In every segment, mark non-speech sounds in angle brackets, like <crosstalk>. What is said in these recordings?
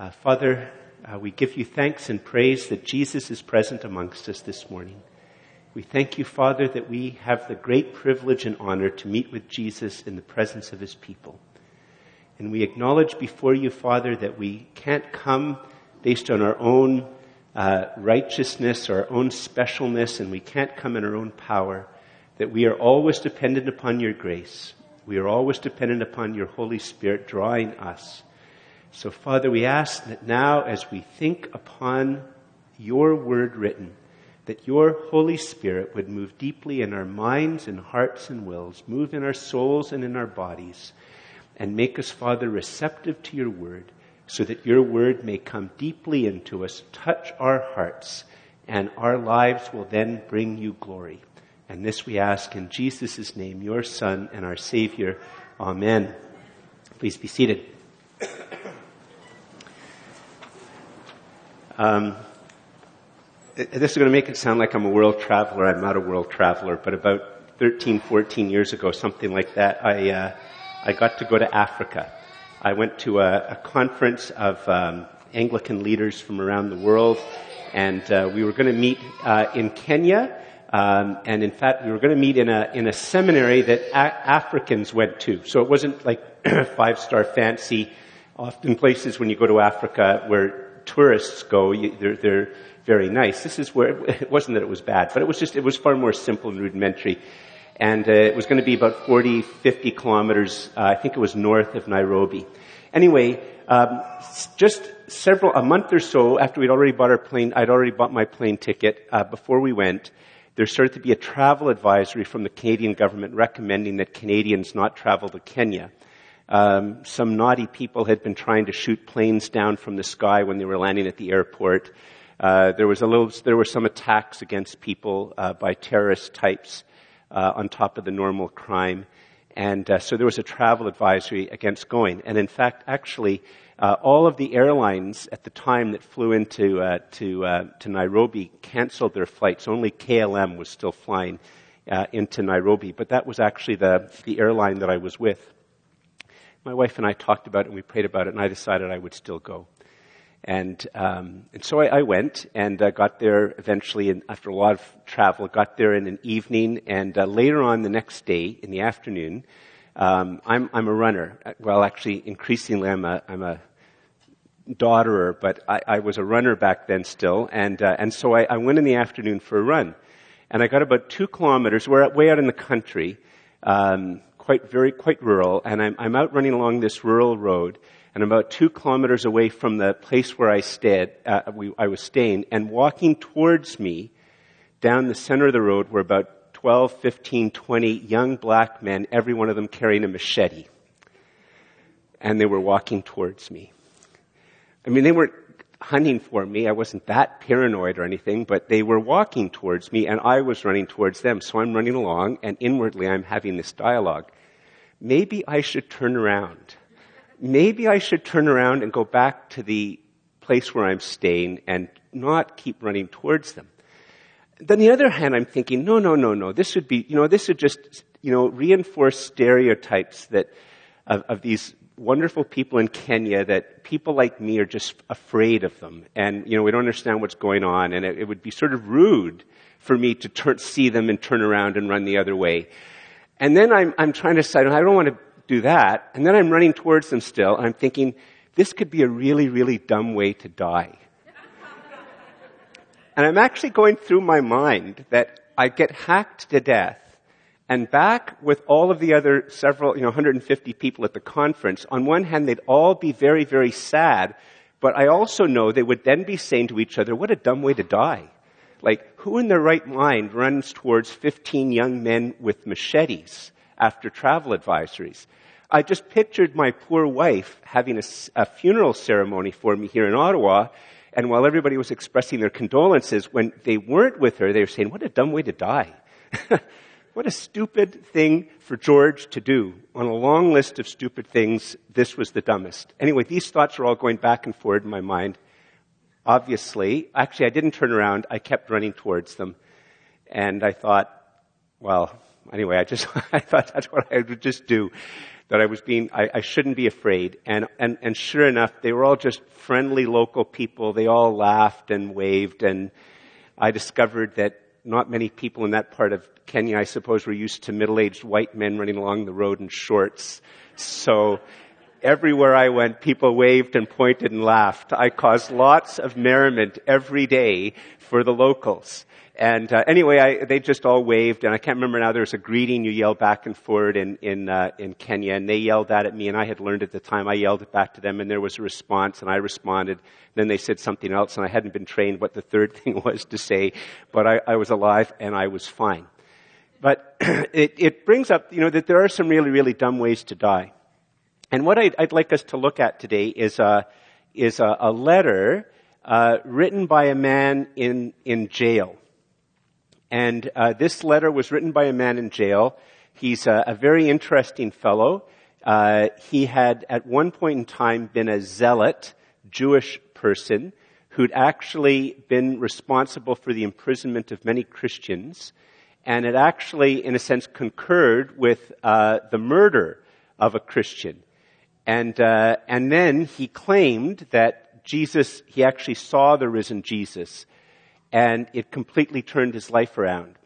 Uh, Father, uh, we give you thanks and praise that Jesus is present amongst us this morning. We thank you, Father, that we have the great privilege and honor to meet with Jesus in the presence of his people. And we acknowledge before you, Father, that we can't come based on our own uh, righteousness, our own specialness, and we can't come in our own power, that we are always dependent upon your grace. We are always dependent upon your Holy Spirit drawing us. So, Father, we ask that now as we think upon your word written, that your Holy Spirit would move deeply in our minds and hearts and wills, move in our souls and in our bodies, and make us, Father, receptive to your word, so that your word may come deeply into us, touch our hearts, and our lives will then bring you glory. And this we ask in Jesus' name, your Son and our Savior. Amen. Please be seated. Um, this is going to make it sound like I'm a world traveler. I'm not a world traveler, but about 13, 14 years ago, something like that, I, uh, I got to go to Africa. I went to a, a conference of um, Anglican leaders from around the world, and uh, we were going to meet uh, in Kenya um, and in fact, we were going to meet in a in a seminary that a- Africans went to. So it wasn't like <clears throat> five star fancy. Often places when you go to Africa where tourists go, you, they're, they're very nice. This is where <laughs> it wasn't that it was bad, but it was just it was far more simple and rudimentary. And uh, it was going to be about 40, 50 kilometers. Uh, I think it was north of Nairobi. Anyway, um, just several a month or so after we'd already bought our plane, I'd already bought my plane ticket uh, before we went there started to be a travel advisory from the Canadian government recommending that Canadians not travel to Kenya. Um, some naughty people had been trying to shoot planes down from the sky when they were landing at the airport. Uh, there was a little, there were some attacks against people uh, by terrorist types uh, on top of the normal crime, and uh, so there was a travel advisory against going. And in fact, actually, uh, all of the airlines at the time that flew into uh, to, uh, to Nairobi canceled their flights. Only KLM was still flying uh, into Nairobi, but that was actually the, the airline that I was with. My wife and I talked about it and we prayed about it, and I decided I would still go. And, um, and so I, I, went and uh, got there eventually, and after a lot of travel, got there in an evening, and uh, later on the next day in the afternoon, um, I'm, I'm a runner. Well, actually, increasingly, I'm a, I'm a daughter, but I, I, was a runner back then still, and uh, and so I, I, went in the afternoon for a run, and I got about two kilometers. We're way out in the country, um, quite very quite rural, and I'm, I'm out running along this rural road, and about two kilometers away from the place where I stayed. Uh, we, I was staying, and walking towards me, down the center of the road, were about 12, 15, 20 young black men, every one of them carrying a machete, and they were walking towards me. I mean, they weren't hunting for me. I wasn't that paranoid or anything, but they were walking towards me and I was running towards them. So I'm running along and inwardly I'm having this dialogue. Maybe I should turn around. Maybe I should turn around and go back to the place where I'm staying and not keep running towards them. Then the other hand, I'm thinking, no, no, no, no. This would be, you know, this would just, you know, reinforce stereotypes that of, of these wonderful people in Kenya that people like me are just afraid of them. And, you know, we don't understand what's going on. And it, it would be sort of rude for me to turn, see them and turn around and run the other way. And then I'm, I'm trying to decide, oh, I don't want to do that. And then I'm running towards them still. And I'm thinking, this could be a really, really dumb way to die. and I'm actually going through my mind that I get hacked to death and back with all of the other several, you know, 150 people at the conference, on one hand, they'd all be very, very sad, but I also know they would then be saying to each other, what a dumb way to die. Like, who in their right mind runs towards 15 young men with machetes after travel advisories? I just pictured my poor wife having a, a funeral ceremony for me here in Ottawa, and while everybody was expressing their condolences, when they weren't with her, they were saying, what a dumb way to die. <laughs> What a stupid thing for George to do. On a long list of stupid things, this was the dumbest. Anyway, these thoughts are all going back and forward in my mind. Obviously, actually, I didn't turn around. I kept running towards them. And I thought, well, anyway, I just, <laughs> I thought that's what I would just do. that I was being, I, I shouldn't be afraid. And, and, and sure enough, they were all just friendly local people. They all laughed and waved and I discovered that not many people in that part of Kenya, I suppose, were used to middle-aged white men running along the road in shorts. So everywhere I went, people waved and pointed and laughed. I caused lots of merriment every day for the locals. And uh, anyway, I, they just all waved, and I can't remember now. There was a greeting you yell back and forward in in uh, in Kenya, and they yelled that at me, and I had learned at the time. I yelled it back to them, and there was a response, and I responded. Then they said something else, and I hadn't been trained what the third <laughs> thing was to say, but I, I was alive and I was fine. But <clears throat> it, it brings up, you know, that there are some really, really dumb ways to die. And what I'd, I'd like us to look at today is a, is a, a letter uh, written by a man in, in jail. And uh, this letter was written by a man in jail. He's a, a very interesting fellow. Uh, he had at one point in time been a zealot Jewish person who'd actually been responsible for the imprisonment of many Christians, and it actually, in a sense, concurred with uh, the murder of a Christian. And uh, and then he claimed that Jesus, he actually saw the risen Jesus and it completely turned his life around.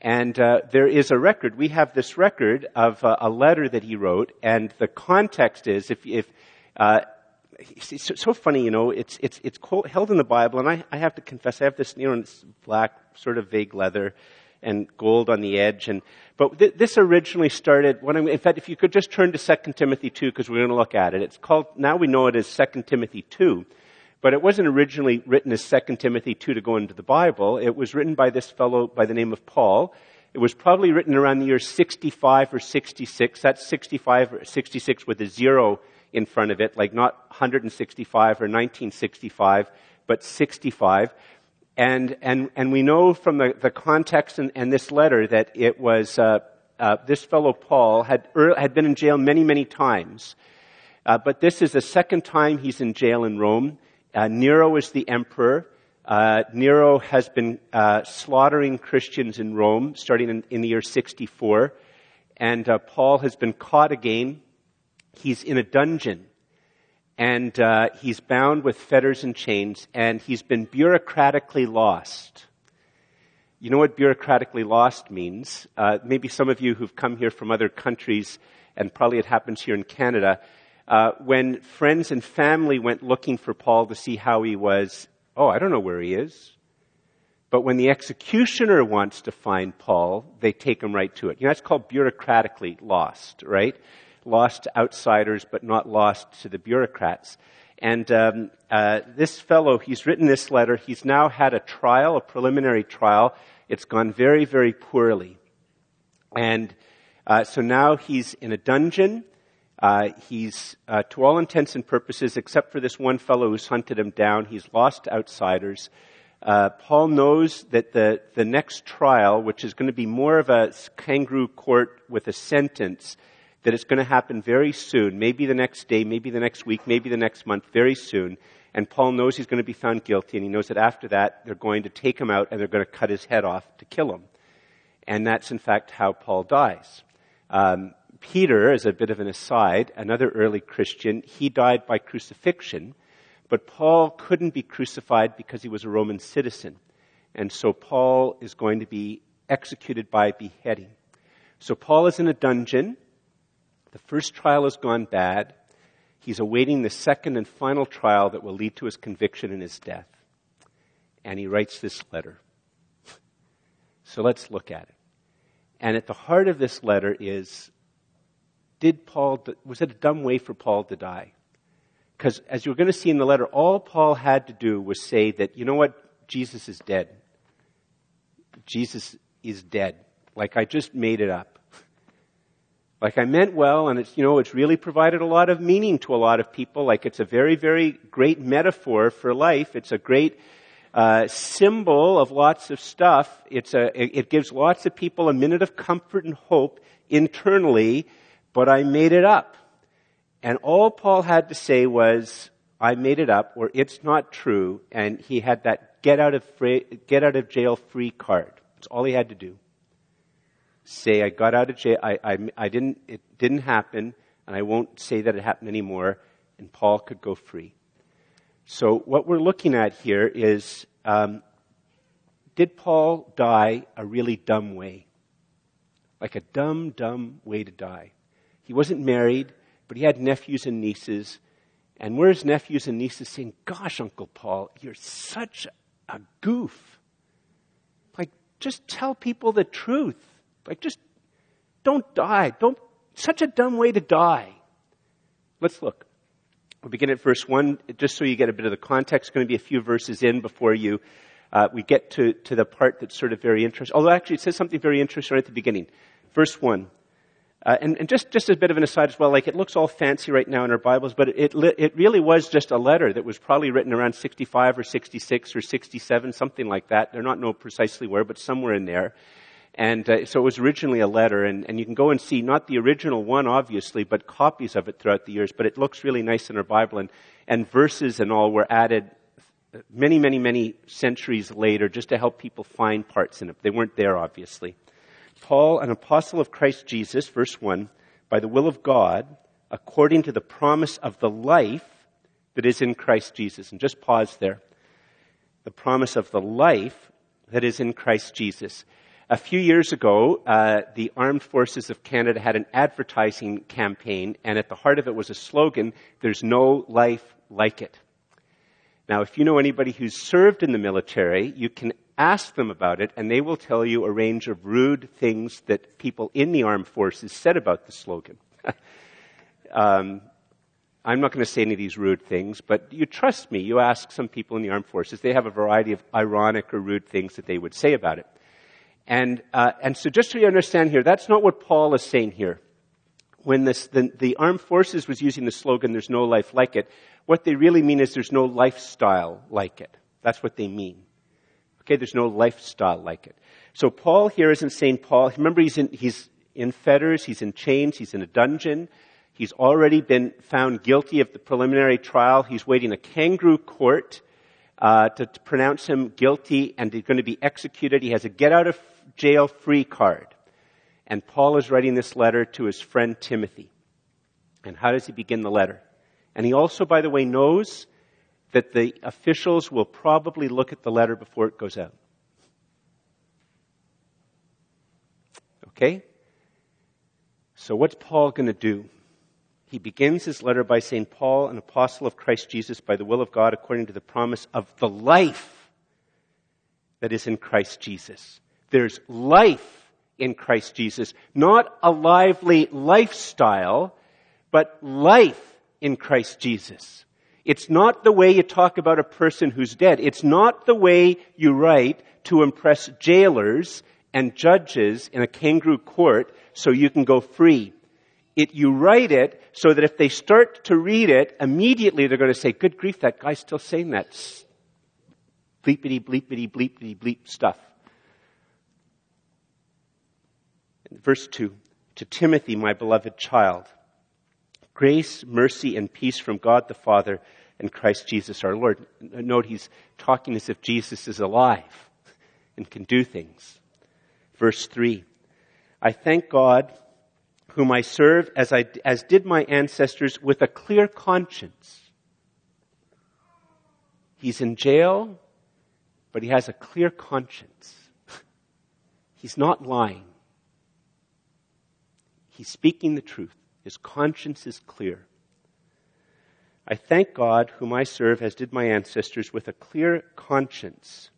And uh, there is a record. We have this record of uh, a letter that he wrote, and the context is if, if uh, it's so funny, you know, it's it's it's held in the Bible, and I, I have to confess, I have this, you know, it's black, sort of vague leather, and gold on the edge, and but th- this originally started. When I, in fact, if you could just turn to Second Timothy two, because we're going to look at it. It's called now we know it as Second Timothy two. But it wasn't originally written as 2 Timothy 2 to go into the Bible. It was written by this fellow by the name of Paul. It was probably written around the year 65 or 66. That's 65 or 66 with a zero in front of it, like not 165 or 1965, but 65. And, and, and we know from the, the context and, and this letter that it was, uh, uh, this fellow Paul had, had been in jail many, many times. Uh, but this is the second time he's in jail in Rome. Uh, Nero is the emperor. Uh, Nero has been uh, slaughtering Christians in Rome starting in, in the year 64. And uh, Paul has been caught again. He's in a dungeon. And uh, he's bound with fetters and chains. And he's been bureaucratically lost. You know what bureaucratically lost means? Uh, maybe some of you who've come here from other countries, and probably it happens here in Canada, uh, when friends and family went looking for Paul to see how he was, oh, I don't know where he is. But when the executioner wants to find Paul, they take him right to it. You know, that's called bureaucratically lost, right? Lost to outsiders, but not lost to the bureaucrats. And um, uh, this fellow, he's written this letter. He's now had a trial, a preliminary trial. It's gone very, very poorly. And uh, so now he's in a dungeon. Uh, he's, uh, to all intents and purposes, except for this one fellow who's hunted him down, he's lost outsiders. Uh, Paul knows that the, the next trial, which is going to be more of a kangaroo court with a sentence, that it's going to happen very soon, maybe the next day, maybe the next week, maybe the next month, very soon. And Paul knows he's going to be found guilty, and he knows that after that, they're going to take him out and they're going to cut his head off to kill him. And that's in fact how Paul dies. Um, Peter, as a bit of an aside, another early Christian, he died by crucifixion, but Paul couldn't be crucified because he was a Roman citizen. And so Paul is going to be executed by beheading. So Paul is in a dungeon. The first trial has gone bad. He's awaiting the second and final trial that will lead to his conviction and his death. And he writes this letter. <laughs> So let's look at it. And at the heart of this letter is did Paul, was it a dumb way for Paul to die? Because as you're going to see in the letter, all Paul had to do was say that, you know what, Jesus is dead. Jesus is dead. Like I just made it up. Like I meant well, and it's, you know, it's really provided a lot of meaning to a lot of people. Like it's a very, very great metaphor for life. It's a great uh, symbol of lots of stuff. It's a, it gives lots of people a minute of comfort and hope internally but I made it up. And all Paul had to say was, I made it up, or it's not true, and he had that get out of, free, get out of jail free card. That's all he had to do. Say, I got out of jail, I, I, I didn't, it didn't happen, and I won't say that it happened anymore, and Paul could go free. So what we're looking at here is, um, did Paul die a really dumb way? Like a dumb, dumb way to die. He wasn't married, but he had nephews and nieces. And were his nephews and nieces saying, Gosh, Uncle Paul, you're such a goof. Like, just tell people the truth. Like, just don't die. Don't, such a dumb way to die. Let's look. We'll begin at verse 1, just so you get a bit of the context. It's going to be a few verses in before you, uh, we get to, to the part that's sort of very interesting. Although actually it says something very interesting right at the beginning. Verse 1. Uh, and, and, just, just a bit of an aside as well, like it looks all fancy right now in our Bibles, but it, it really was just a letter that was probably written around 65 or 66 or 67, something like that. They're not know precisely where, but somewhere in there. And uh, so it was originally a letter, and, and you can go and see not the original one, obviously, but copies of it throughout the years. But it looks really nice in our Bible, and, and verses and all were added many, many, many centuries later just to help people find parts in it. They weren't there, obviously. Paul, an apostle of Christ Jesus, verse 1, by the will of God, according to the promise of the life that is in Christ Jesus. And just pause there. The promise of the life that is in Christ Jesus. A few years ago, uh, the Armed Forces of Canada had an advertising campaign, and at the heart of it was a slogan, There's no life like it. Now, if you know anybody who's served in the military, you can ask them about it, and they will tell you a range of rude things that people in the armed forces said about the slogan. <laughs> um, I'm not going to say any of these rude things, but you trust me. You ask some people in the armed forces, they have a variety of ironic or rude things that they would say about it. And, uh, and so just so you understand here, that's not what Paul is saying here. When this, the, the armed forces was using the slogan, there's no life like it, what they really mean is there's no lifestyle like it. That's what they mean. Okay, there's no lifestyle like it. So Paul here isn't saying Paul, remember he's in, he's in fetters, he's in chains, he's in a dungeon. He's already been found guilty of the preliminary trial. He's waiting a kangaroo court uh, to, to, pronounce him guilty and he's going to be executed. He has a get out of jail free card. And Paul is writing this letter to his friend Timothy. And how does he begin the letter? And he also, by the way, knows that the officials will probably look at the letter before it goes out. Okay? So what's Paul going to do? He begins his letter by saying, Paul, an apostle of Christ Jesus, by the will of God, according to the promise of the life that is in Christ Jesus. There's life in Christ Jesus. Not a lively lifestyle, but life in Christ Jesus. It's not the way you talk about a person who's dead. It's not the way you write to impress jailers and judges in a kangaroo court so you can go free. It, you write it so that if they start to read it, immediately they're going to say, good grief, that guy's still saying that bleepity, bleepity, bleepity, bleep stuff. Verse 2 To Timothy, my beloved child, grace, mercy, and peace from God the Father and Christ Jesus our Lord. Note he's talking as if Jesus is alive and can do things. Verse 3 I thank God whom I serve as, I, as did my ancestors with a clear conscience. He's in jail, but he has a clear conscience. <laughs> He's not lying. He's speaking the truth. His conscience is clear. I thank God, whom I serve, as did my ancestors, with a clear conscience,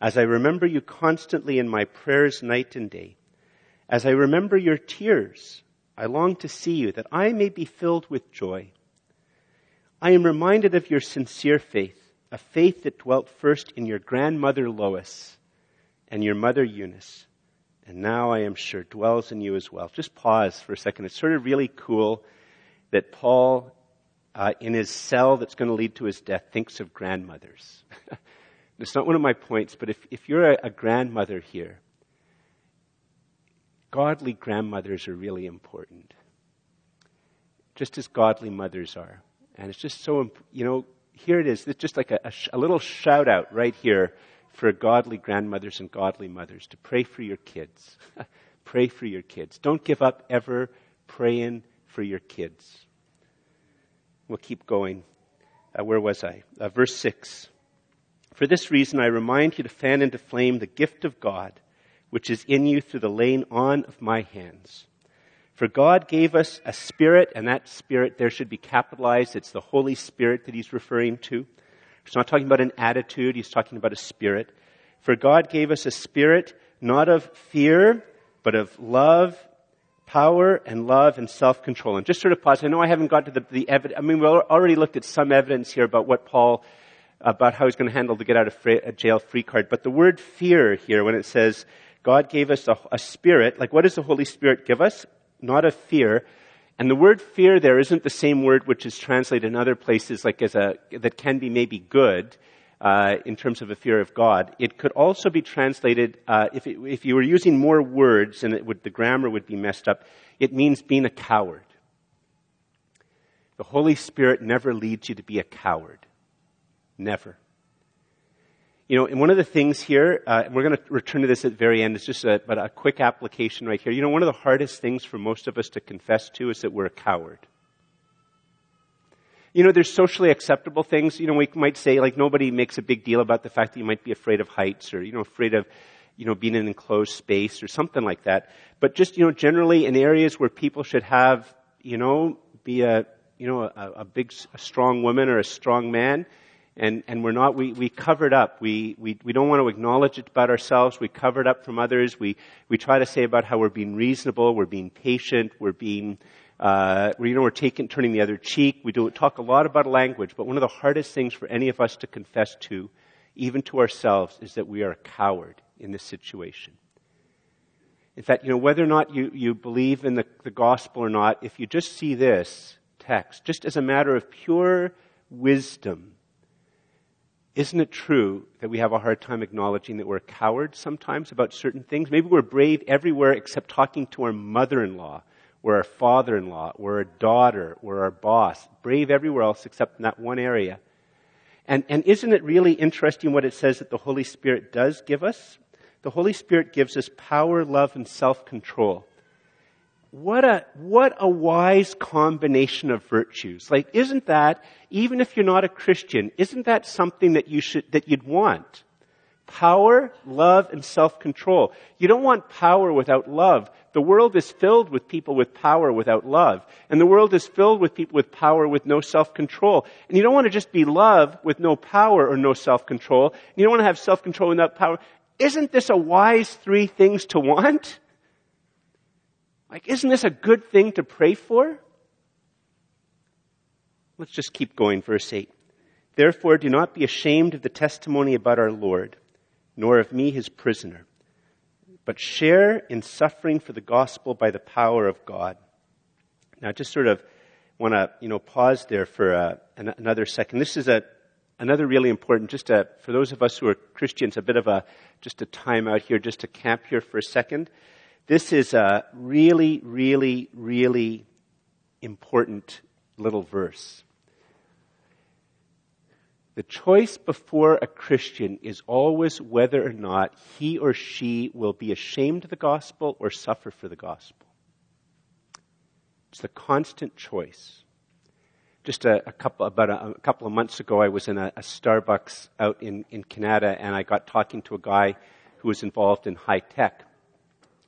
as I remember you constantly in my prayers night and day. As I remember your tears, I long to see you, that I may be filled with joy. I am reminded of your sincere faith, a faith that dwelt first in your grandmother Lois and your mother Eunice and now I am sure dwells in you as well. Just pause for a second. It's sort of really cool that Paul, uh, in his cell that's going to lead to his death, thinks of grandmothers. <laughs> it's not one of my points, but if, if you're a, a grandmother here, godly grandmothers are really important. Just as godly mothers are. And it's just so, you know, here it is. It's just like a, a, a little shout out right here for godly grandmothers and godly mothers to pray for your kids. <laughs> pray for your kids. Don't give up ever praying for your kids. We'll keep going. Uh, where was I? Uh, verse 6. For this reason, I remind you to fan into flame the gift of God, which is in you through the laying on of my hands. For God gave us a spirit, and that spirit there should be capitalized. It's the Holy Spirit that he's referring to. He's not talking about an attitude, he's talking about a spirit. For God gave us a spirit not of fear, but of love, power, and love and self-control. And just sort of pause. I know I haven't got to the, the evidence. I mean, we've already looked at some evidence here about what Paul, about how he's going to handle the get out of a jail free card. But the word fear here, when it says God gave us a, a spirit, like what does the Holy Spirit give us? not of fear. And the word fear there isn't the same word which is translated in other places like as a, that can be maybe good, uh, in terms of a fear of God. It could also be translated, uh, if, it, if you were using more words and would, the grammar would be messed up, it means being a coward. The Holy Spirit never leads you to be a coward. Never. You know, and one of the things here, uh, we're going to return to this at the very end, it's just a, but a quick application right here. You know, one of the hardest things for most of us to confess to is that we're a coward. You know, there's socially acceptable things. You know, we might say, like, nobody makes a big deal about the fact that you might be afraid of heights or, you know, afraid of, you know, being in an enclosed space or something like that. But just, you know, generally in areas where people should have, you know, be a, you know, a, a big, a strong woman or a strong man, and, and we're not, we, we cover it up. We, we, we don't want to acknowledge it about ourselves. We cover it up from others. We, we try to say about how we're being reasonable, we're being patient, we're being, uh, you know, we're taking, turning the other cheek. We do talk a lot about language, but one of the hardest things for any of us to confess to, even to ourselves, is that we are a coward in this situation. In fact, you know, whether or not you, you believe in the, the gospel or not, if you just see this text, just as a matter of pure wisdom, isn't it true that we have a hard time acknowledging that we're cowards sometimes about certain things? Maybe we're brave everywhere except talking to our mother-in-law, or our father-in-law, or our daughter, or our boss. Brave everywhere else except in that one area. And, and isn't it really interesting what it says that the Holy Spirit does give us? The Holy Spirit gives us power, love, and self-control what a, what a wise combination of virtues. Like, isn't that, even if you're not a Christian, isn't that something that you should, that you'd want? Power, love, and self-control. You don't want power without love. The world is filled with people with power without love. And the world is filled with people with power with no self-control. And you don't want to just be love with no power or no self-control. You don't want to have self-control without power. Isn't this a wise three things to want? Like, isn't this a good thing to pray for? Let's just keep going. Verse 8. Therefore, do not be ashamed of the testimony about our Lord, nor of me, his prisoner, but share in suffering for the gospel by the power of God. Now, just sort of want to, you know, pause there for uh, an- another second. This is a another really important, just a, for those of us who are Christians, a bit of a just a time out here, just to camp here for a second. This is a really, really, really important little verse. The choice before a Christian is always whether or not he or she will be ashamed of the gospel or suffer for the gospel. It's the constant choice. Just a, a couple, about a, a, couple of months ago, I was in a, a Starbucks out in, in Canada and I got talking to a guy who was involved in high tech.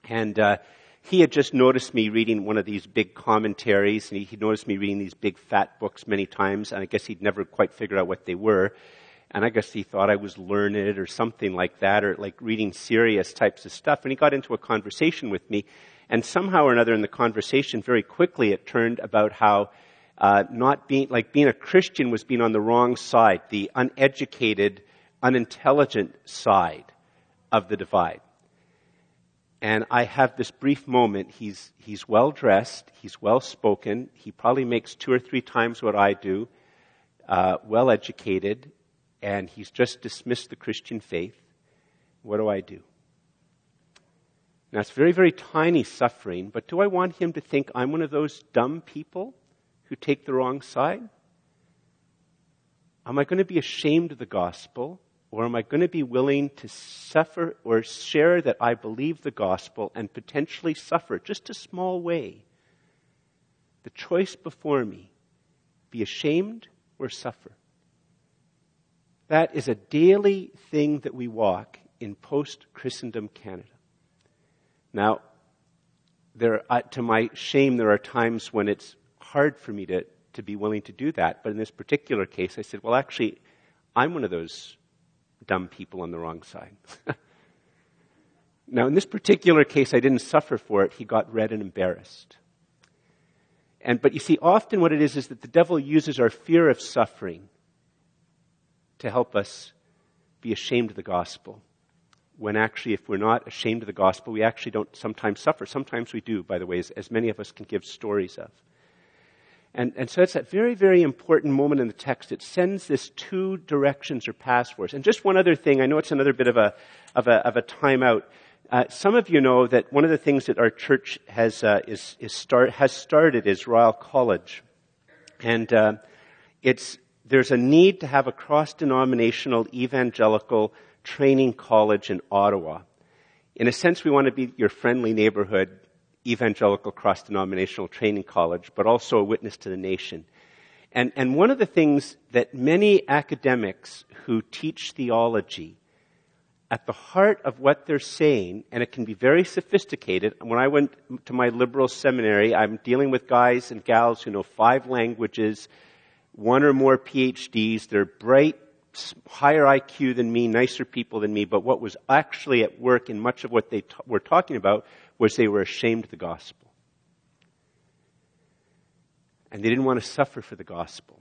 And uh, he had just noticed me reading one of these big commentaries, and he, noticed me reading these big fat books many times, and I guess he'd never quite figured out what they were. And I guess he thought I was learned or something like that, or like reading serious types of stuff. And he got into a conversation with me, and somehow or another in the conversation, very quickly it turned about how uh, not being like being a Christian was being on the wrong side, the uneducated, unintelligent side of the divide. And I have this brief moment. He's, he's well dressed. He's well spoken. He probably makes two or three times what I do. Uh, well educated. And he's just dismissed the Christian faith. What do I do? Now it's very, very tiny suffering, but do I want him to think I'm one of those dumb people who take the wrong side? Am I going to be ashamed of the gospel? Or am I going to be willing to suffer or share that I believe the gospel and potentially suffer just a small way? the choice before me, be ashamed or suffer. That is a daily thing that we walk in post Christendom Canada. Now, there, uh, to my shame, there are times when it's hard for me to, to be willing to do that. But in this particular case, I said, well, actually, I'm one of those dumb people on the wrong side. <laughs> now, in this particular case, I didn't suffer for it. He got red and embarrassed. And, but you see, often what it is is that the devil uses our fear of suffering to help us be ashamed of the gospel. When actually, if we're not ashamed of the gospel, we actually don't sometimes suffer. Sometimes we do, by the way, as, as many of us can give stories of. And, and so it's that very, very important moment in the text. It sends this two directions or paths for us. And just one other thing, I know it's another bit of a, of a, of a timeout. Uh, some of you know that one of the things that our church has, uh, is, is start, has started is Royal College. And uh, it's there's a need to have a cross-denominational evangelical training college in Ottawa. In a sense, we want to be your friendly neighborhood evangelical cross-denominational training college, but also a witness to the nation. And, and one of the things that many academics who teach theology, at the heart of what they're saying, and it can be very sophisticated. When I went to my liberal seminary, I'm dealing with guys and gals who know five languages, one or more PhDs. They're bright, higher IQ than me, nicer people than me, but what was actually at work in much of what they t- were talking about was they were ashamed of the gospel. And they didn't want to suffer for the gospel.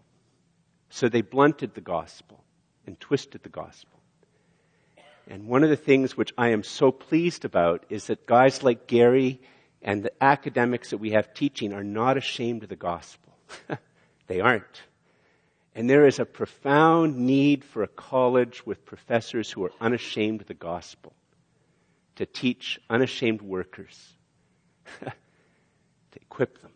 So they blunted the gospel and twisted the gospel. And one of the things which I am so pleased about is that guys like Gary and the academics that we have teaching are not ashamed of the gospel. <laughs> they aren't. And there is a profound need for a college with professors who are unashamed of the gospel to teach unashamed workers, <laughs> to equip them.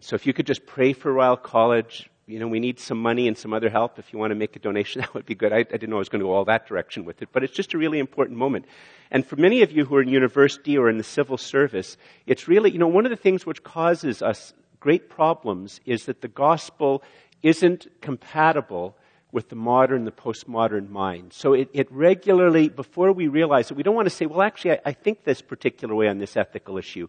So if you could just pray for Royal College, you know, we need some money and some other help. If you want to make a donation, <laughs> that would be good. I, I didn't know I was going to go all that direction with it, but it's just a really important moment. And for many of you who are in university or in the civil service, it's really, you know, one of the things which causes us great problems is that the gospel isn't compatible with the modern, the postmodern mind. So it, it, regularly, before we realize it, we don't want to say, well, actually, I, I, think this particular way on this ethical issue.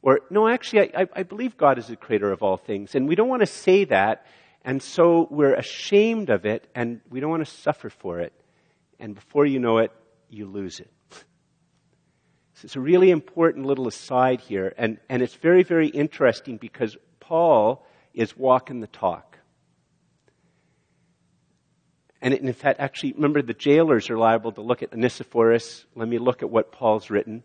Or, no, actually, I, I believe God is the creator of all things. And we don't want to say that, and so we're ashamed of it, and we don't want to suffer for it. And before you know it, you lose it. <laughs> So it's a really important little aside here, and, and it's very, very interesting because Paul is walking the talk. And in fact, actually, remember the jailers are liable to look at Onesiphorus. Let me look at what Paul's written.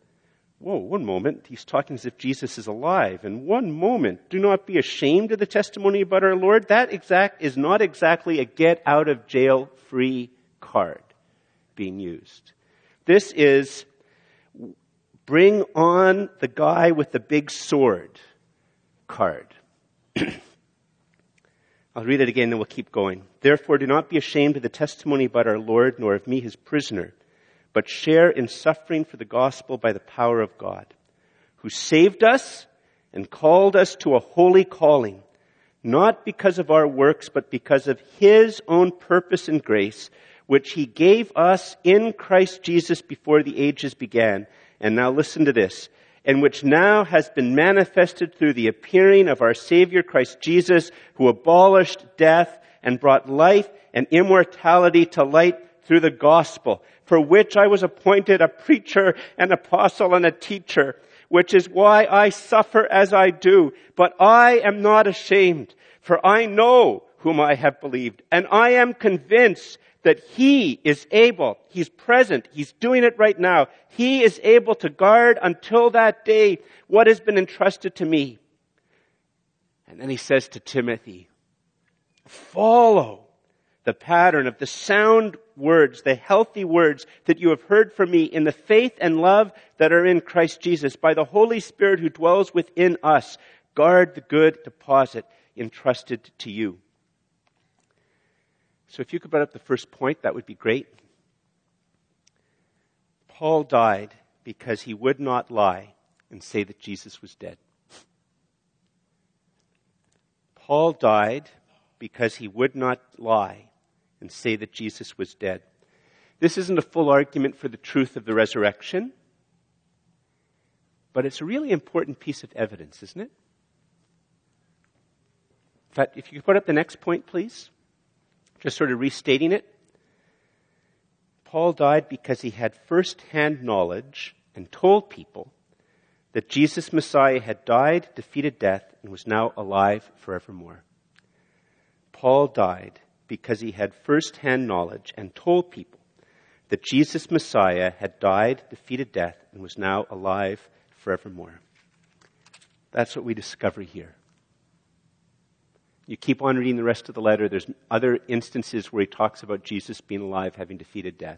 Whoa, one moment. He's talking as if Jesus is alive. And one moment. Do not be ashamed of the testimony about our Lord. That exact is not exactly a get out of jail free card being used. This is bring on the guy with the big sword card. <clears throat> I'll read it again and we'll keep going. Therefore, do not be ashamed of the testimony about our Lord, nor of me, his prisoner, but share in suffering for the gospel by the power of God, who saved us and called us to a holy calling, not because of our works, but because of his own purpose and grace, which he gave us in Christ Jesus before the ages began. And now listen to this and which now has been manifested through the appearing of our Savior Christ Jesus, who abolished death and brought life and immortality to light through the gospel, for which I was appointed a preacher, an apostle, and a teacher, which is why I suffer as I do. But I am not ashamed, for I know whom I have believed, and I am convinced that He is able, He's present, He's doing it right now. He is able to guard until that day what has been entrusted to me. And then He says to Timothy, follow the pattern of the sound words, the healthy words that you have heard from me in the faith and love that are in Christ Jesus by the Holy Spirit who dwells within us. Guard the good deposit entrusted to you. So if you could put up the first point, that would be great. Paul died because he would not lie and say that Jesus was dead. Paul died because he would not lie and say that Jesus was dead. This isn't a full argument for the truth of the resurrection, but it's a really important piece of evidence, isn't it? In fact, if you could put up the next point, please, just sort of restating it. Paul died because he had first hand knowledge and told people that Jesus Messiah had died, defeated death, and was now alive forevermore. Paul died because he had first hand knowledge and told people that Jesus Messiah had died, defeated death, and was now alive forevermore. That's what we discover here. You keep on reading the rest of the letter, there's other instances where he talks about Jesus being alive, having defeated death.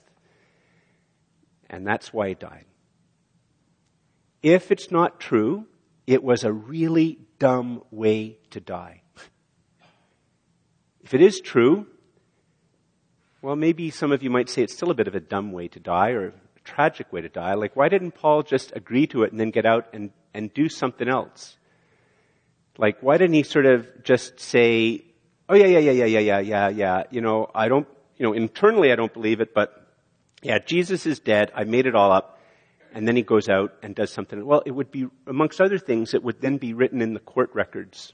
And that's why he died. If it's not true, it was a really dumb way to die. If it is true, well, maybe some of you might say it's still a bit of a dumb way to die or a tragic way to die. Like, why didn't Paul just agree to it and then get out and, and do something else? Like, why didn't he sort of just say, oh yeah, yeah, yeah, yeah, yeah, yeah, yeah, yeah, you know, I don't, you know, internally I don't believe it, but yeah, Jesus is dead, I made it all up, and then he goes out and does something. Well, it would be, amongst other things, it would then be written in the court records.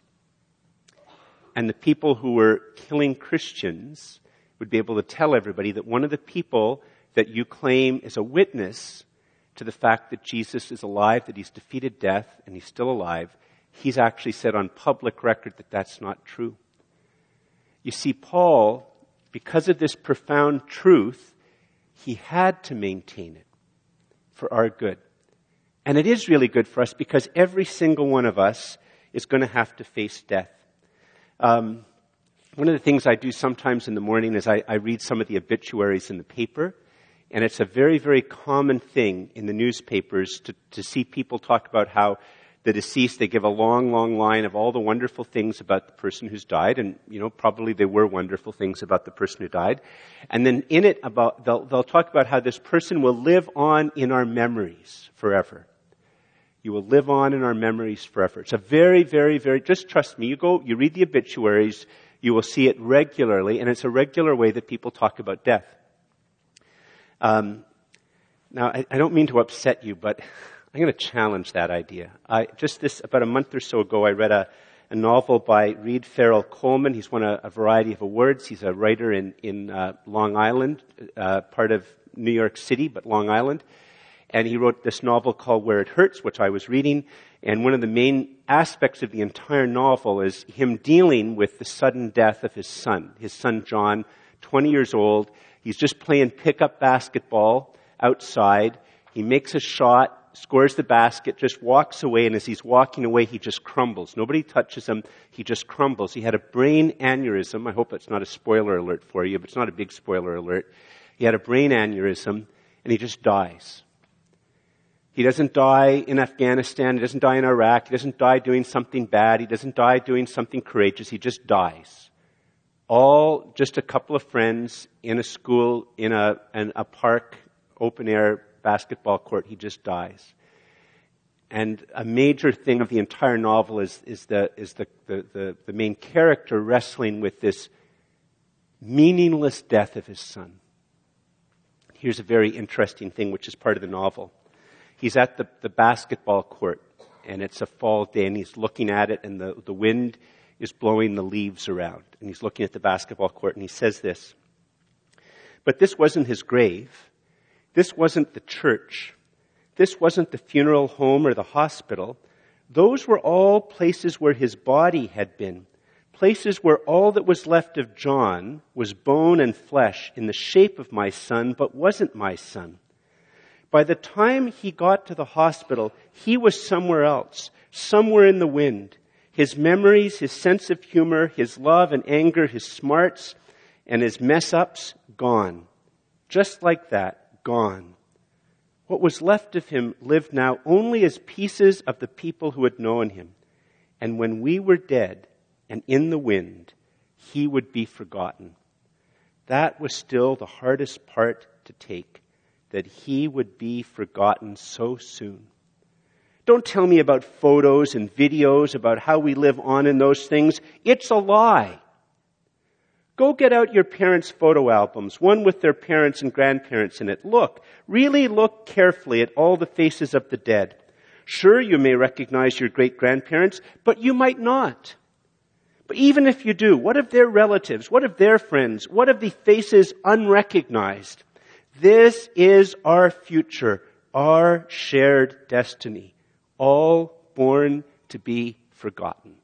And the people who were killing Christians would be able to tell everybody that one of the people that you claim is a witness to the fact that Jesus is alive, that he's defeated death, and he's still alive, he's actually said on public record that that's not true. You see, Paul, because of this profound truth, he had to maintain it for our good. And it is really good for us because every single one of us is going to have to face death. Um, one of the things I do sometimes in the morning is I, I read some of the obituaries in the paper. And it's a very, very common thing in the newspapers to, to see people talk about how the deceased, they give a long, long line of all the wonderful things about the person who's died, and, you know, probably there were wonderful things about the person who died. And then in it about, they'll, they'll talk about how this person will live on in our memories forever. You will live on in our memories forever. It's a very, very, very, just trust me. You go, you read the obituaries, you will see it regularly, and it's a regular way that people talk about death. Um, now, I, I don't mean to upset you, but <laughs> I'm going to challenge that idea. I, just this, about a month or so ago, I read a, a novel by Reed Farrell Coleman. He's won a, a, variety of awards. He's a writer in, in uh, Long Island, uh, part of New York City, but Long Island. And he wrote this novel called Where It Hurts, which I was reading. And one of the main aspects of the entire novel is him dealing with the sudden death of his son, his son John, 20 years old. He's just playing pickup basketball outside. He makes a shot scores the basket, just walks away, and as he's walking away, he just crumbles. Nobody touches him. He just crumbles. He had a brain aneurysm. I hope it's not a spoiler alert for you, but it's not a big spoiler alert. He had a brain aneurysm, and he just dies. He doesn't die in Afghanistan. He doesn't die in Iraq. He doesn't die doing something bad. He doesn't die doing something courageous. He just dies. All just a couple of friends in a school, in a, in a park, open air basketball court, he just dies. And a major thing of the entire novel is, is, the, is the, the, the, the main character wrestling with this meaningless death of his son. Here's a very interesting thing, which is part of the novel. He's at the, the basketball court, and it's a fall day, and he's looking at it, and the, the wind is blowing the leaves around. And he's looking at the basketball court, and he says this But this wasn't his grave. This wasn't the church. This wasn't the funeral home or the hospital. Those were all places where his body had been. Places where all that was left of John was bone and flesh in the shape of my son, but wasn't my son. By the time he got to the hospital, he was somewhere else, somewhere in the wind. His memories, his sense of humor, his love and anger, his smarts, and his mess ups, gone. Just like that gone. What was left of him lived now only as pieces of the people who had known him. And when we were dead and in the wind, he would be forgotten. That was still the hardest part to take, that he would be forgotten so soon. Don't tell me about photos and videos about how we live on in those things. It's a lie. Go get out your parents' photo albums, one with their parents and grandparents in it. Look, really look carefully at all the faces of the dead. Sure, you may recognize your great grandparents, but you might not. But even if you do, what of their relatives? What of their friends? What of the faces unrecognized? This is our future, our shared destiny all born to be forgotten.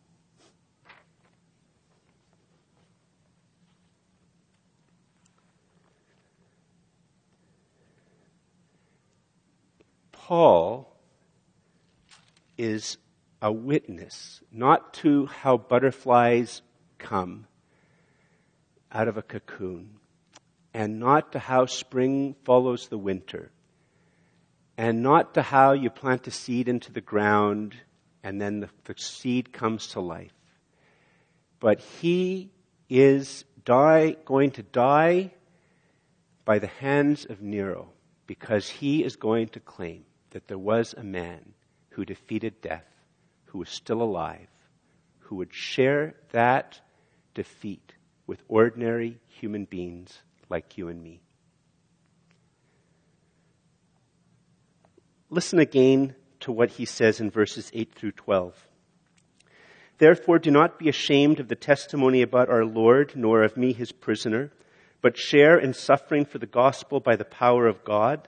Paul is a witness, not to how butterflies come out of a cocoon, and not to how spring follows the winter, and not to how you plant a seed into the ground and then the, the seed comes to life. But he is die, going to die by the hands of Nero because he is going to claim that there was a man who defeated death, who was still alive, who would share that defeat with ordinary human beings like you and me. Listen again to what he says in verses 8 through 12. Therefore, do not be ashamed of the testimony about our Lord, nor of me, his prisoner, but share in suffering for the gospel by the power of God,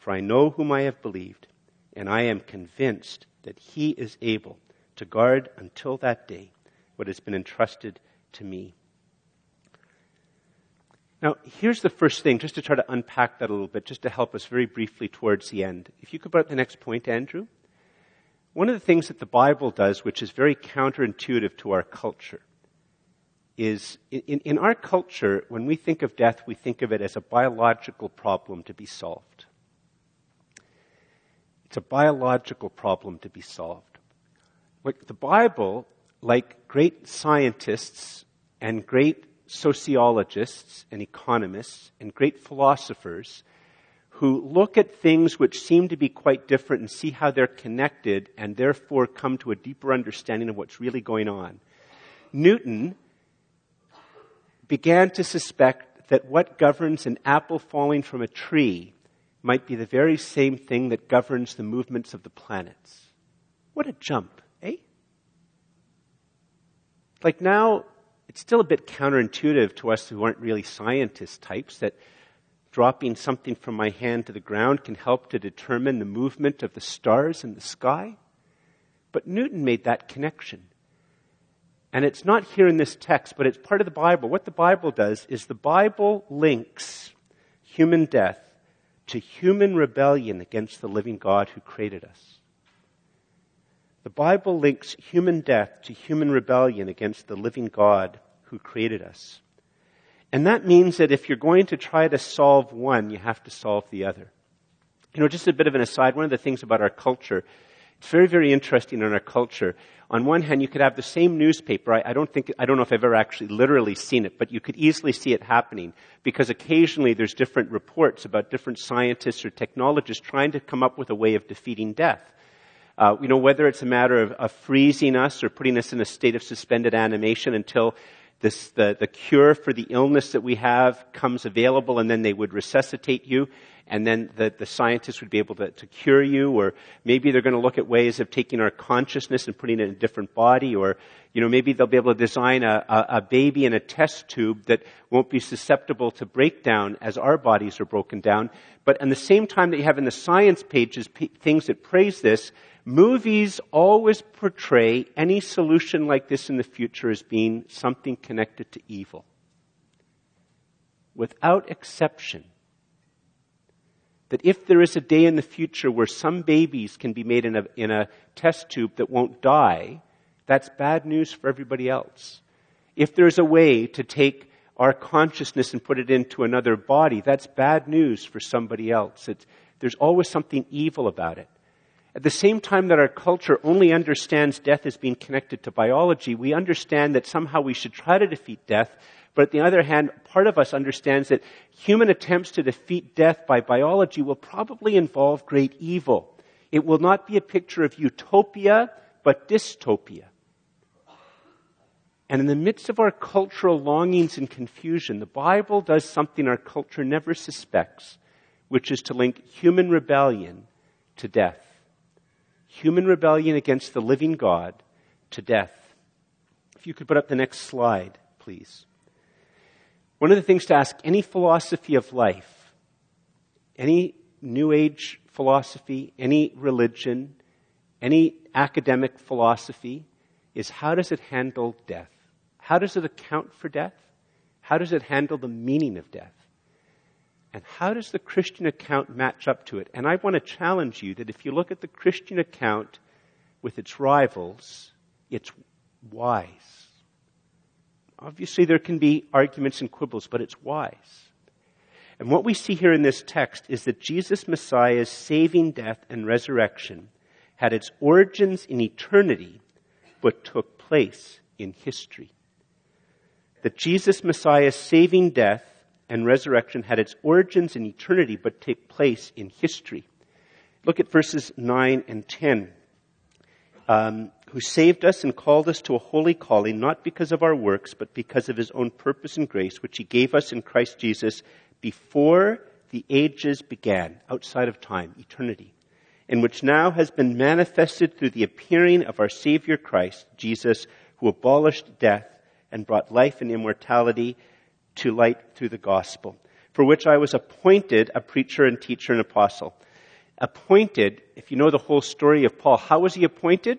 for I know whom I have believed, and I am convinced that he is able to guard until that day what has been entrusted to me. Now, here's the first thing, just to try to unpack that a little bit, just to help us very briefly towards the end. If you could put up the next point, Andrew. One of the things that the Bible does, which is very counterintuitive to our culture, is in, in our culture, when we think of death, we think of it as a biological problem to be solved. It's a biological problem to be solved. The Bible, like great scientists and great sociologists and economists and great philosophers who look at things which seem to be quite different and see how they're connected and therefore come to a deeper understanding of what's really going on. Newton began to suspect that what governs an apple falling from a tree might be the very same thing that governs the movements of the planets. What a jump, eh? Like now, it's still a bit counterintuitive to us who aren't really scientist types that dropping something from my hand to the ground can help to determine the movement of the stars in the sky. But Newton made that connection. And it's not here in this text, but it's part of the Bible. What the Bible does is the Bible links human death to human rebellion against the living God who created us. The Bible links human death to human rebellion against the living God who created us. And that means that if you're going to try to solve one, you have to solve the other. You know, just a bit of an aside, one of the things about our culture, very, very interesting in our culture. On one hand, you could have the same newspaper. I, I, don't think, I don't know if I've ever actually literally seen it, but you could easily see it happening because occasionally there's different reports about different scientists or technologists trying to come up with a way of defeating death. Uh, you know, whether it's a matter of, of, freezing us or putting us in a state of suspended animation until this, the, the cure for the illness that we have comes available and then they would resuscitate you and then the, the scientists would be able to, to cure you or maybe they're going to look at ways of taking our consciousness and putting it in a different body or you know maybe they'll be able to design a, a, a baby in a test tube that won't be susceptible to breakdown as our bodies are broken down. But at the same time that you have in the science pages p- things that praise this Movies always portray any solution like this in the future as being something connected to evil. Without exception, That if there is a day in the future where some babies can be made in a, in a test tube that won't die, that's bad news for everybody else. If there's a way to take our consciousness and put it into another body, that's bad news for somebody else. It's, there's always something evil about it. At the same time that our culture only understands death as being connected to biology, we understand that somehow we should try to defeat death. But on the other hand, part of us understands that human attempts to defeat death by biology will probably involve great evil. It will not be a picture of utopia, but dystopia. And in the midst of our cultural longings and confusion, the Bible does something our culture never suspects, which is to link human rebellion to death human rebellion against the living God to death. If you could put up the next slide, please. One of the things to ask any philosophy of life, any New Age philosophy, any religion, any academic philosophy, is how does it handle death? How does it account for death? How does it handle the meaning of death? And how does the Christian account match up to it? And I want to challenge you that if you look at the Christian account with its rivals, it's wise. Obviously, there can be arguments and quibbles, but it's wise. And what we see here in this text is that Jesus Messiah's saving death and resurrection had its origins in eternity, but took place in history. That Jesus Messiah's saving death and resurrection had its origins in eternity but take place in history. Look at verses 9 and 10. Um, who saved us and called us to a holy calling, not because of our works, but because of his own purpose and grace, which he gave us in Christ Jesus before the ages began, outside of time, eternity, and which now has been manifested through the appearing of our Savior Christ, Jesus, who abolished death and brought life and immortality to light through the gospel, for which I was appointed a preacher and teacher and apostle. Appointed, if you know the whole story of Paul, how was he appointed?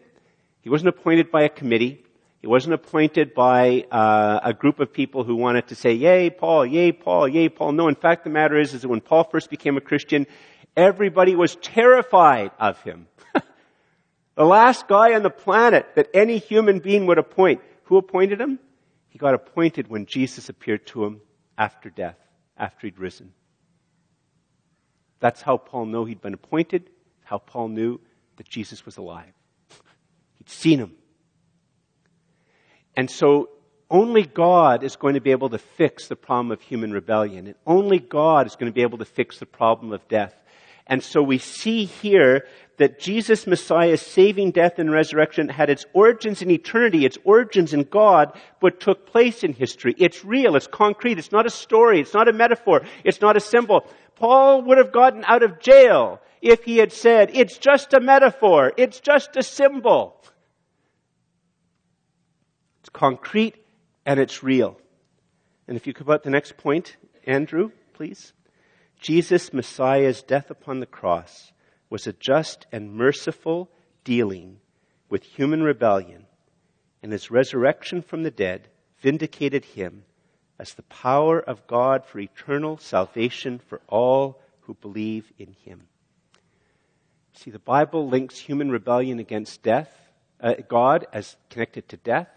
He wasn't appointed by a committee. He wasn't appointed by uh, a group of people who wanted to say, yay, Paul, yay, Paul, yay, Paul. No, in fact, the matter is, is that when Paul first became a Christian, everybody was terrified of him. <laughs> the last guy on the planet that any human being would appoint. Who appointed him? He got appointed when Jesus appeared to him after death, after he'd risen. That's how Paul knew he'd been appointed, how Paul knew that Jesus was alive. He'd seen him. And so only God is going to be able to fix the problem of human rebellion. And only God is going to be able to fix the problem of death. And so we see here that Jesus Messiah's saving death and resurrection had its origins in eternity, its origins in God, but took place in history. It's real, it's concrete, it's not a story, it's not a metaphor, it's not a symbol. Paul would have gotten out of jail if he had said, it's just a metaphor, it's just a symbol. It's concrete and it's real. And if you could put the next point, Andrew, please. Jesus, Messiah's death upon the cross was a just and merciful dealing with human rebellion, and his resurrection from the dead vindicated him as the power of God for eternal salvation for all who believe in him. See, the Bible links human rebellion against death, uh, God as connected to death.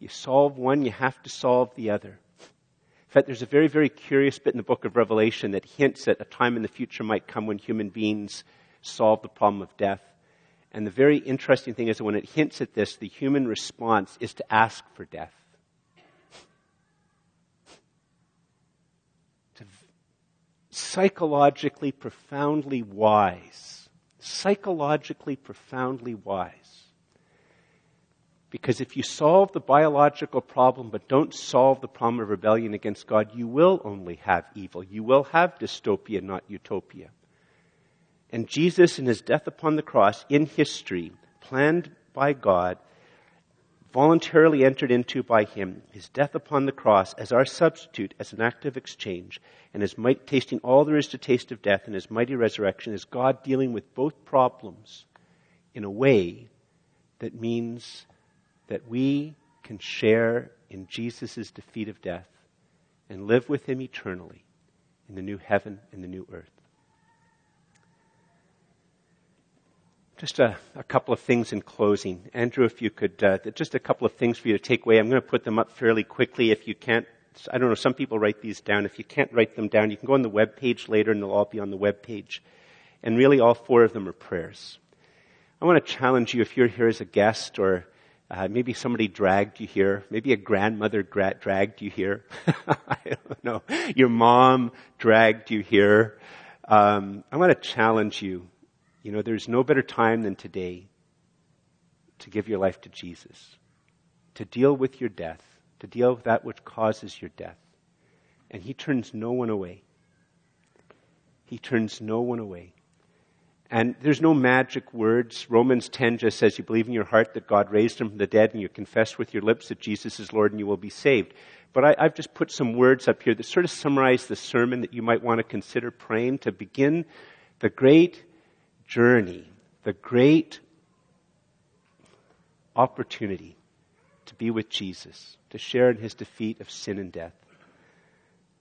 You solve one, you have to solve the other. Fact, there's a very, very curious bit in the book of Revelation that hints at a time in the future might come when human beings solve the problem of death. And the very interesting thing is that when it hints at this, the human response is to ask for death. psychologically profoundly wise. Psychologically profoundly wise. Because if you solve the biological problem but don't solve the problem of rebellion against God, you will only have evil. You will have dystopia, not utopia. And Jesus, in his death upon the cross, in history, planned by God, voluntarily entered into by him, his death upon the cross as our substitute, as an act of exchange, and his might, tasting all there is to taste of death, and his mighty resurrection, is God dealing with both problems in a way that means that we can share in Jesus' defeat of death and live with him eternally in the new heaven and the new earth. Just a, a, couple of things in closing. Andrew, if you could, uh, just a couple of things for you to take away. I'm going to put them up fairly quickly. If you can't, I don't know, some people write these down. If you can't write them down, you can go on the web page later and they'll all be on the web page. And really all four of them are prayers. I want to challenge you if you're here as a guest or uh, maybe somebody dragged you here. Maybe a grandmother gra- dragged you here. <laughs> I don't know. Your mom dragged you here. Um, I want to challenge you you know, there's no better time than today to give your life to Jesus, to deal with your death, to deal with that which causes your death. And He turns no one away. He turns no one away. And there's no magic words. Romans 10 just says you believe in your heart that God raised him from the dead and you confess with your lips that Jesus is Lord and you will be saved. But I, have just put some words up here that sort of summarize the sermon that you might want to consider praying to begin the great journey, the great opportunity to be with Jesus, to share in his defeat of sin and death.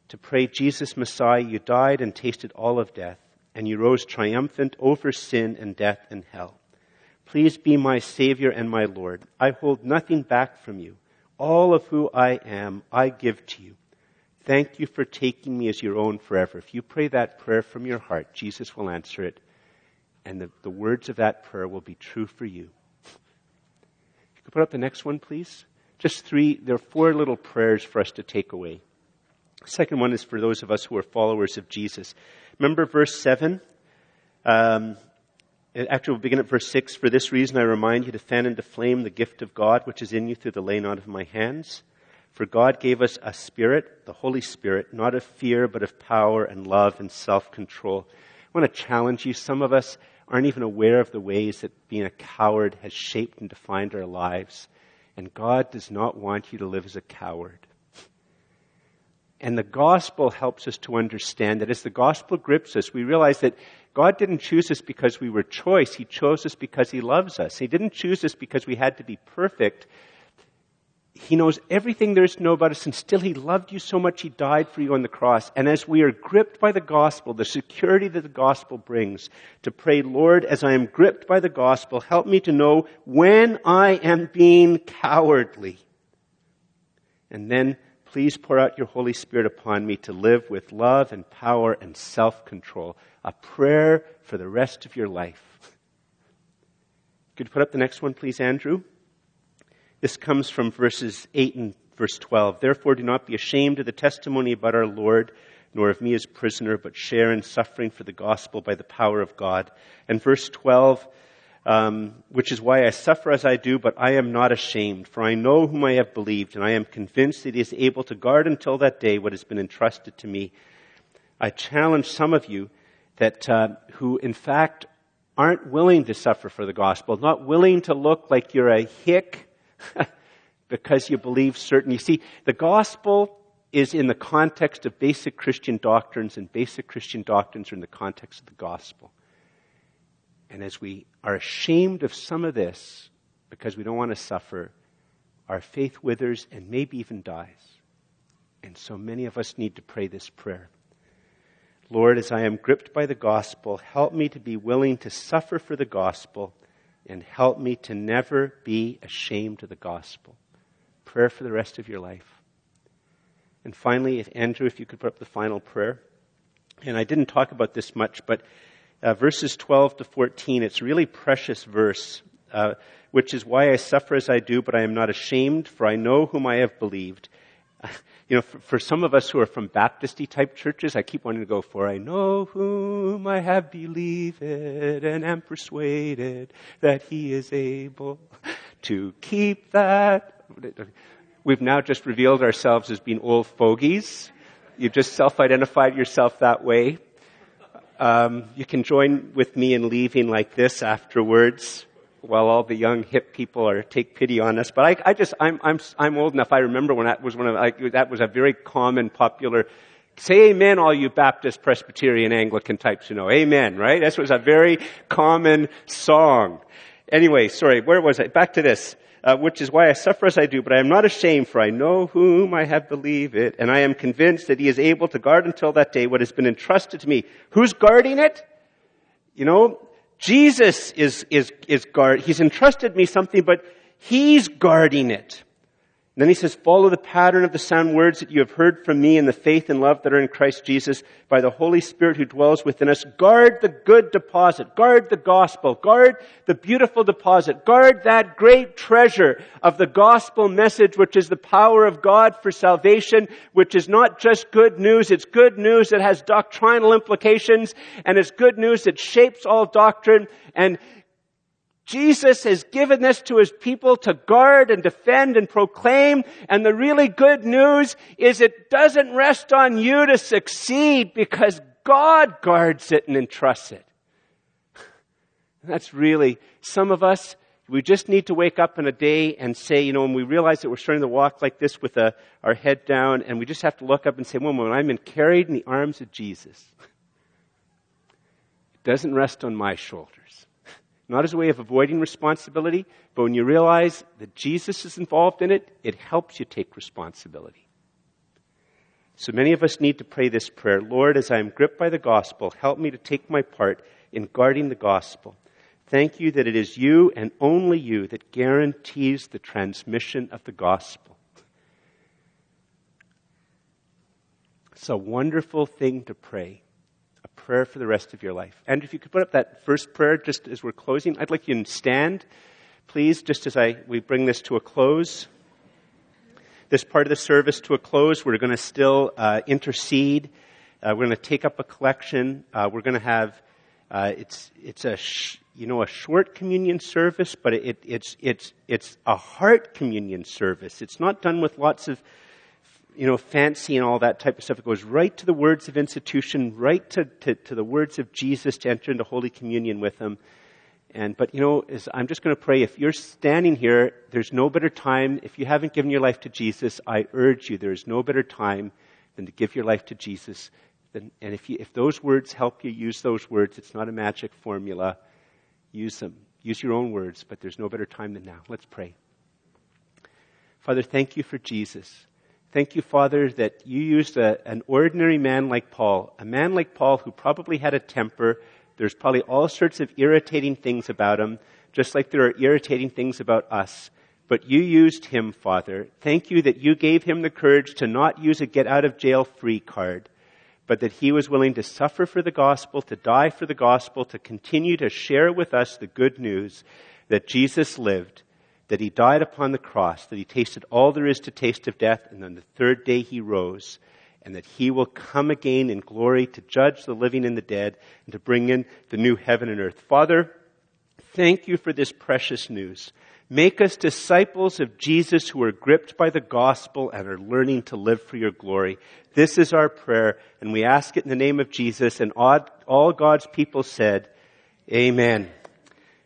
To pray, Jesus Messiah, you died and tasted all of death, and you rose triumphant over sin and death and hell. Please be my Savior and my Lord. I hold nothing back from you. All of who I am, I give to you. Thank you for taking me as your own forever. If you pray that prayer from your heart, Jesus will answer it and the, the words of that prayer will be true for you. You could put up the next one, please. Just three, there are four little prayers for us to take away. Second one is for those of us who are followers of Jesus. Remember verse 7? Um, actually, we'll begin at verse 6. For this reason, I remind you to fan into flame the gift of God which is in you through the laying on of my hands. For God gave us a spirit, the Holy Spirit, not of fear, but of power and love and self control. I want to challenge you. Some of us aren't even aware of the ways that being a coward has shaped and defined our lives. And God does not want you to live as a coward. And the gospel helps us to understand that as the gospel grips us, we realize that God didn't choose us because we were choice. He chose us because He loves us. He didn't choose us because we had to be perfect. He knows everything there is to know about us, and still He loved you so much He died for you on the cross. And as we are gripped by the gospel, the security that the gospel brings, to pray, Lord, as I am gripped by the gospel, help me to know when I am being cowardly. And then please pour out your Holy Spirit upon me to live with love and power and self-control. A prayer for the rest of your life. Could you put up the next one, please, Andrew? This comes from verses 8 and verse 12. Therefore, do not be ashamed of the testimony about our Lord, nor of me as prisoner, but share in suffering for the gospel by the power of God. And verse 12, um, which is why I suffer as I do, but I am not ashamed, for I know whom I have believed, and I am convinced that he is able to guard until that day what has been entrusted to me. I challenge some of you that uh, who, in fact, aren't willing to suffer for the gospel, not willing to look like you're a hick <laughs> because you believe certain. You see, the gospel is in the context of basic Christian doctrines, and basic Christian doctrines are in the context of the gospel. And as we are ashamed of some of this because we don't want to suffer, our faith withers and maybe even dies. And so many of us need to pray this prayer. Lord, as I am gripped by the gospel, help me to be willing to suffer for the gospel and help me to never be ashamed of the gospel. Prayer for the rest of your life. And finally, if Andrew, if you could put up the final prayer. And I didn't talk about this much, but uh, verses 12 to 14, it's really precious verse, uh, which is why I suffer as I do, but I am not ashamed, for I know whom I have believed <laughs> you know, for, for, some of us who are from Baptisty type churches, I keep wanting to go for, I know whom I have believed and am persuaded that he is able <laughs> to keep that. We've now just revealed ourselves as being old fogies. You've just self-identified yourself that way. Um, you can join with me in leaving like this afterwards while all the young hip people are take pity on us. But I, I just, I'm, I'm, I'm old enough. I remember when that was one of, like, that was a very common, popular, say amen all you Baptist, Presbyterian, Anglican types you know. Amen, right? This was a very common song. Anyway, sorry, where was I? Back to this. Uh, which is why I suffer as I do, but I am not ashamed, for I know whom I have believed it, and I am convinced that he is able to guard until that day what has been entrusted to me. Who's guarding it? You know, Jesus is, is, is guard, he's entrusted me something, but he's guarding it. And then he says, follow the pattern of the sound words that you have heard from me in the faith and love that are in Christ Jesus by the Holy Spirit who dwells within us. Guard the good deposit. Guard the gospel. Guard the beautiful deposit. Guard that great treasure of the gospel message, which is the power of God for salvation, which is not just good news. It's good news that has doctrinal implications and it's good news that shapes all doctrine and Jesus has given this to his people to guard and defend and proclaim. And the really good news is it doesn't rest on you to succeed because God guards it and entrusts it. <laughs> That's really, some of us, we just need to wake up in a day and say, you know, when we realize that we're starting to walk like this with a, our head down, and we just have to look up and say, well, when I'm in carried in the arms of Jesus, <laughs> it doesn't rest on my shoulders not as a way of avoiding responsibility, but when you realize that Jesus is involved in it, it helps you take responsibility. So many of us need to pray this prayer Lord, as I am gripped by the gospel, help me to take my part in guarding the gospel. Thank you that it is you and only you that guarantees the transmission of the gospel. It's a wonderful thing to pray prayer for the rest of your life. And if you could put up that first prayer just as we're closing, I'd like you to stand, please, just as I, we bring this to a close. This part of the service to a close, we're going to still uh, intercede. Uh, we're going to take up a collection. Uh, we're going to have, uh, it's, it's a, sh- you know, a short communion service, but it, it's, it's, it's a heart communion service. It's not done with lots of you know, fancy and all that type of stuff. It goes right to the words of institution, right to, to, to the words of Jesus to enter into Holy Communion with Him. And, but you know, I'm just going to pray, if you're standing here, there's no better time. If you haven't given your life to Jesus, I urge you, there is no better time than to give your life to Jesus. and if, you, if those words help you, use those words. It's not a magic formula. Use them. Use your own words, but there's no better time than now. Let's pray. Father, thank you for Jesus. Thank you, Father, that you used a, an ordinary man like Paul, a man like Paul who probably had a temper. There's probably all sorts of irritating things about him, just like there are irritating things about us. But you used him, Father. Thank you that you gave him the courage to not use a get out of jail free card, but that he was willing to suffer for the gospel, to die for the gospel, to continue to share with us the good news that Jesus lived that he died upon the cross, that he tasted all there is to taste of death, and on the third day he rose, and that he will come again in glory to judge the living and the dead, and to bring in the new heaven and earth. Father, thank you for this precious news. Make us disciples of Jesus who are gripped by the gospel and are learning to live for your glory. This is our prayer, and we ask it in the name of Jesus, and all God's people said, Amen.